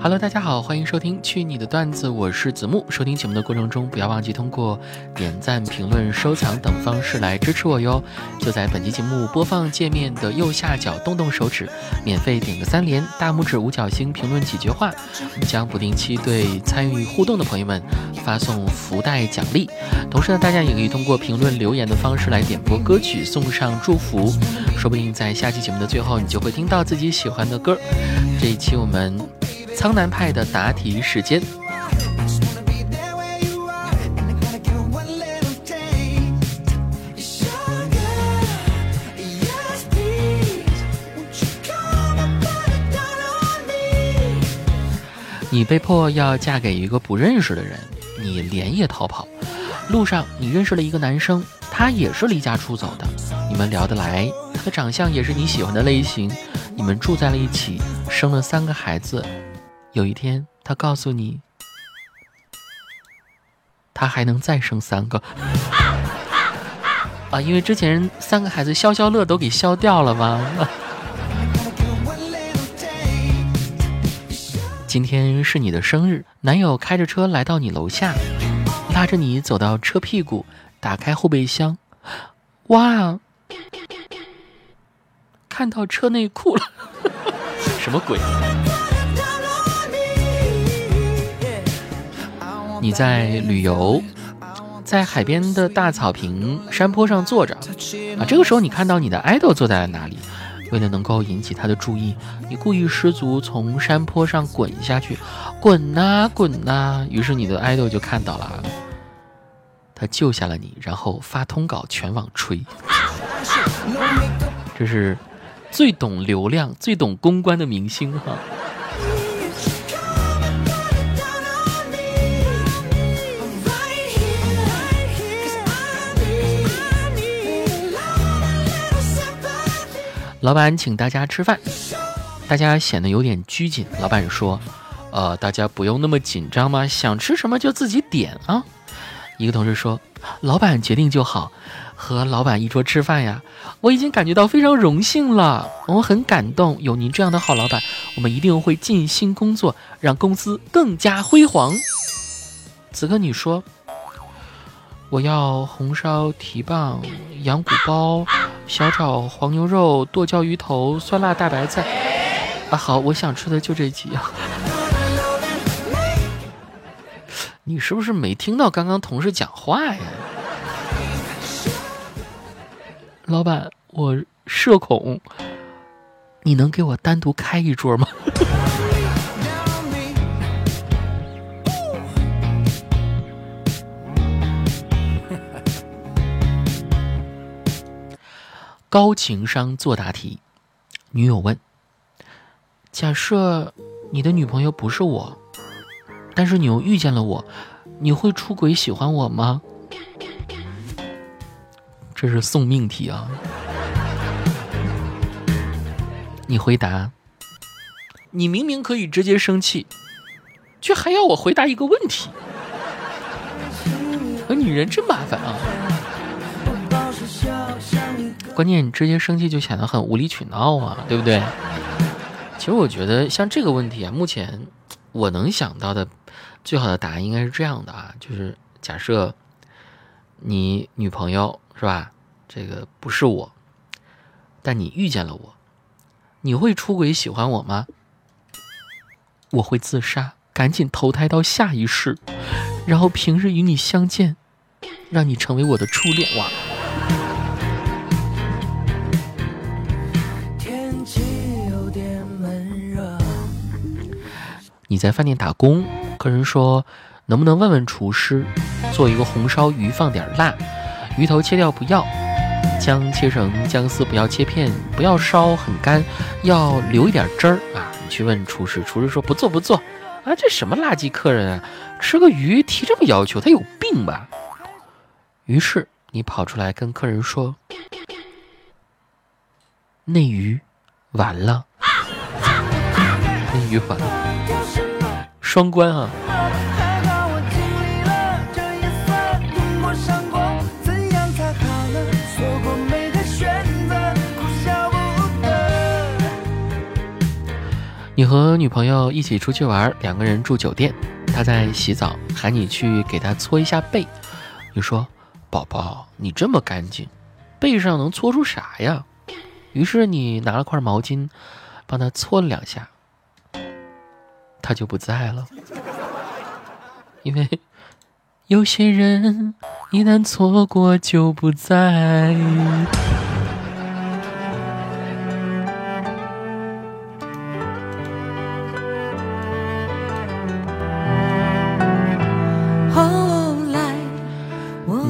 Hello，大家好，欢迎收听《去你的段子》，我是子木。收听节目的过程中，不要忘记通过点赞、评论、收藏等方式来支持我哟。就在本期节目播放界面的右下角动动手指，免费点个三连，大拇指、五角星评论几句话，将不定期对参与互动的朋友们发送福袋奖励。同时呢，大家也可以通过评论留言的方式来点播歌曲，送上祝福。说不定在下期节目的最后，你就会听到自己喜欢的歌。这一期我们。苍南派的答题时间。你被迫要嫁给一个不认识的人，你连夜逃跑。路上你认识了一个男生，他也是离家出走的，你们聊得来，他的长相也是你喜欢的类型，你们住在了一起，生了三个孩子。有一天，他告诉你，他还能再生三个啊！因为之前三个孩子消消乐都给消掉了吗？今天是你的生日，男友开着车来到你楼下，拉着你走到车屁股，打开后备箱，哇，看到车内裤了，什么鬼？你在旅游，在海边的大草坪山坡上坐着啊，这个时候你看到你的爱豆坐在了哪里？为了能够引起他的注意，你故意失足从山坡上滚下去，滚呐滚呐，于是你的爱豆就看到了，他救下了你，然后发通稿全网吹，这是最懂流量、最懂公关的明星哈。老板请大家吃饭，大家显得有点拘谨。老板说：“呃，大家不用那么紧张嘛，想吃什么就自己点啊。”一个同事说：“老板决定就好，和老板一桌吃饭呀，我已经感觉到非常荣幸了，我很感动，有您这样的好老板，我们一定会尽心工作，让公司更加辉煌。”此刻你说：“我要红烧蹄膀、羊骨包。”小炒黄牛肉、剁椒鱼头、酸辣大白菜。啊，好，我想吃的就这几样。你是不是没听到刚刚同事讲话呀？老板，我社恐，你能给我单独开一桌吗？高情商作答题，女友问：“假设你的女朋友不是我，但是你又遇见了我，你会出轨喜欢我吗？”这是送命题啊！你回答：“你明明可以直接生气，却还要我回答一个问题，女人真麻烦啊！”关键你直接生气就显得很无理取闹啊，对不对？其实我觉得像这个问题啊，目前我能想到的最好的答案应该是这样的啊，就是假设你女朋友是吧，这个不是我，但你遇见了我，你会出轨喜欢我吗？我会自杀，赶紧投胎到下一世，然后平日与你相见，让你成为我的初恋哇！你在饭店打工，客人说能不能问问厨师，做一个红烧鱼，放点辣，鱼头切掉不要，姜切成姜丝，不要切片，不要烧很干，要留一点汁儿啊！你去问厨师，厨师说不做不做，啊，这什么垃圾客人啊，吃个鱼提这么要求，他有病吧？于是你跑出来跟客人说，那鱼完了，那鱼完了。双关啊！你和女朋友一起出去玩，两个人住酒店，她在洗澡，喊你去给她搓一下背。你说：“宝宝，你这么干净，背上能搓出啥呀？”于是你拿了块毛巾，帮她搓了两下，她就不在了，因为有些人一旦错过就不在。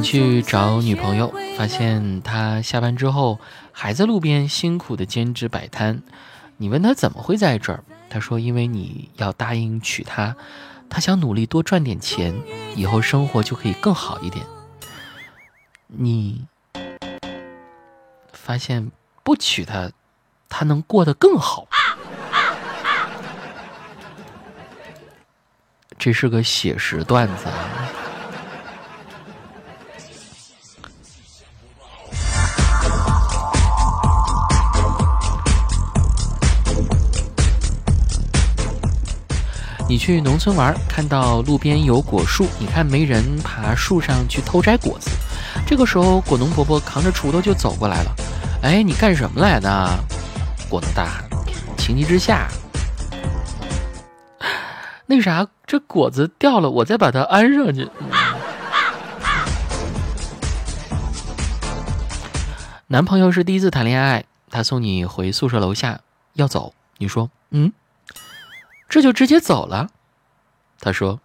去找女朋友，发现她下班之后还在路边辛苦的兼职摆摊。你问她怎么会在这儿，他说因为你要答应娶她，他想努力多赚点钱，以后生活就可以更好一点。你发现不娶她，她能过得更好。这是个写实段子啊。你去农村玩，看到路边有果树，你看没人爬树上去偷摘果子。这个时候，果农伯伯扛着锄头就走过来了。哎，你干什么来的？果农大喊。情急之下，那啥，这果子掉了，我再把它安上去。男朋友是第一次谈恋爱，他送你回宿舍楼下，要走，你说，嗯。这就直接走了，他说：“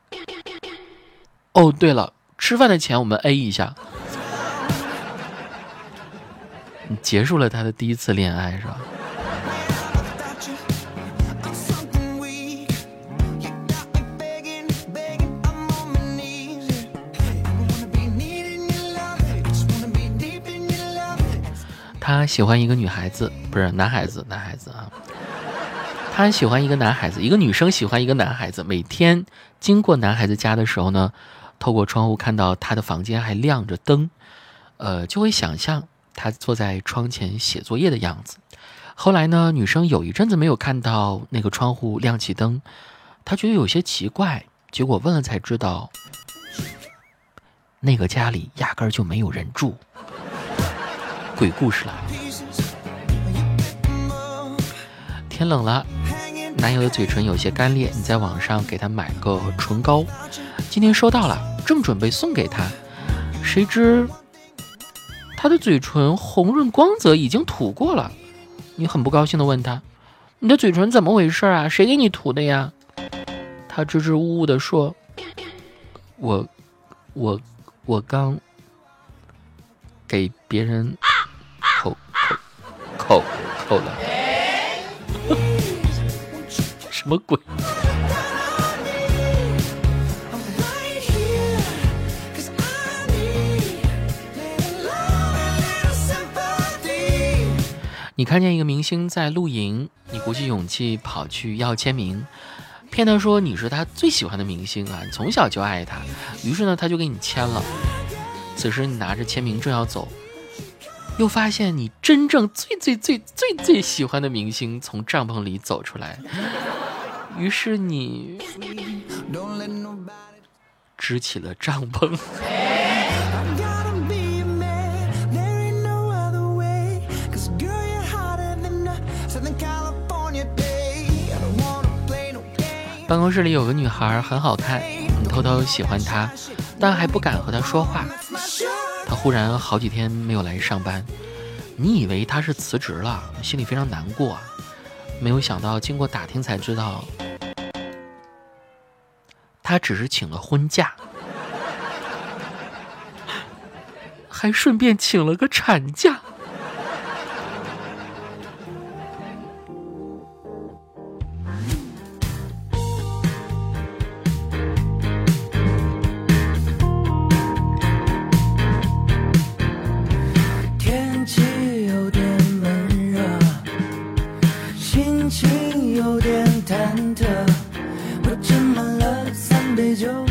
哦，对了，吃饭的钱我们 A 一下。”结束了他的第一次恋爱，是吧？他喜欢一个女孩子，不是男孩子，男孩子啊。他喜欢一个男孩子，一个女生喜欢一个男孩子。每天经过男孩子家的时候呢，透过窗户看到他的房间还亮着灯，呃，就会想象他坐在窗前写作业的样子。后来呢，女生有一阵子没有看到那个窗户亮起灯，她觉得有些奇怪。结果问了才知道，那个家里压根儿就没有人住。鬼故事来了。天冷了。男友的嘴唇有些干裂，你在网上给他买个唇膏，今天收到了，正准备送给他，谁知他的嘴唇红润光泽已经涂过了。你很不高兴的问他：“你的嘴唇怎么回事啊？谁给你涂的呀？”他支支吾吾的说：“我，我，我刚给别人口口口口了。”什么鬼？你看见一个明星在露营，你鼓起勇气跑去要签名，骗他说你是他最喜欢的明星啊，你从小就爱他，于是呢他就给你签了。此时你拿着签名正要走，又发现你真正最最最最最喜欢的明星从帐篷里走出来。于是你支起了帐篷。办公室里有个女孩很好看，你偷偷喜欢她，但还不敢和她说话。他忽然好几天没有来上班，你以为他是辞职了，心里非常难过。没有想到，经过打听才知道，他只是请了婚假，还顺便请了个产假。生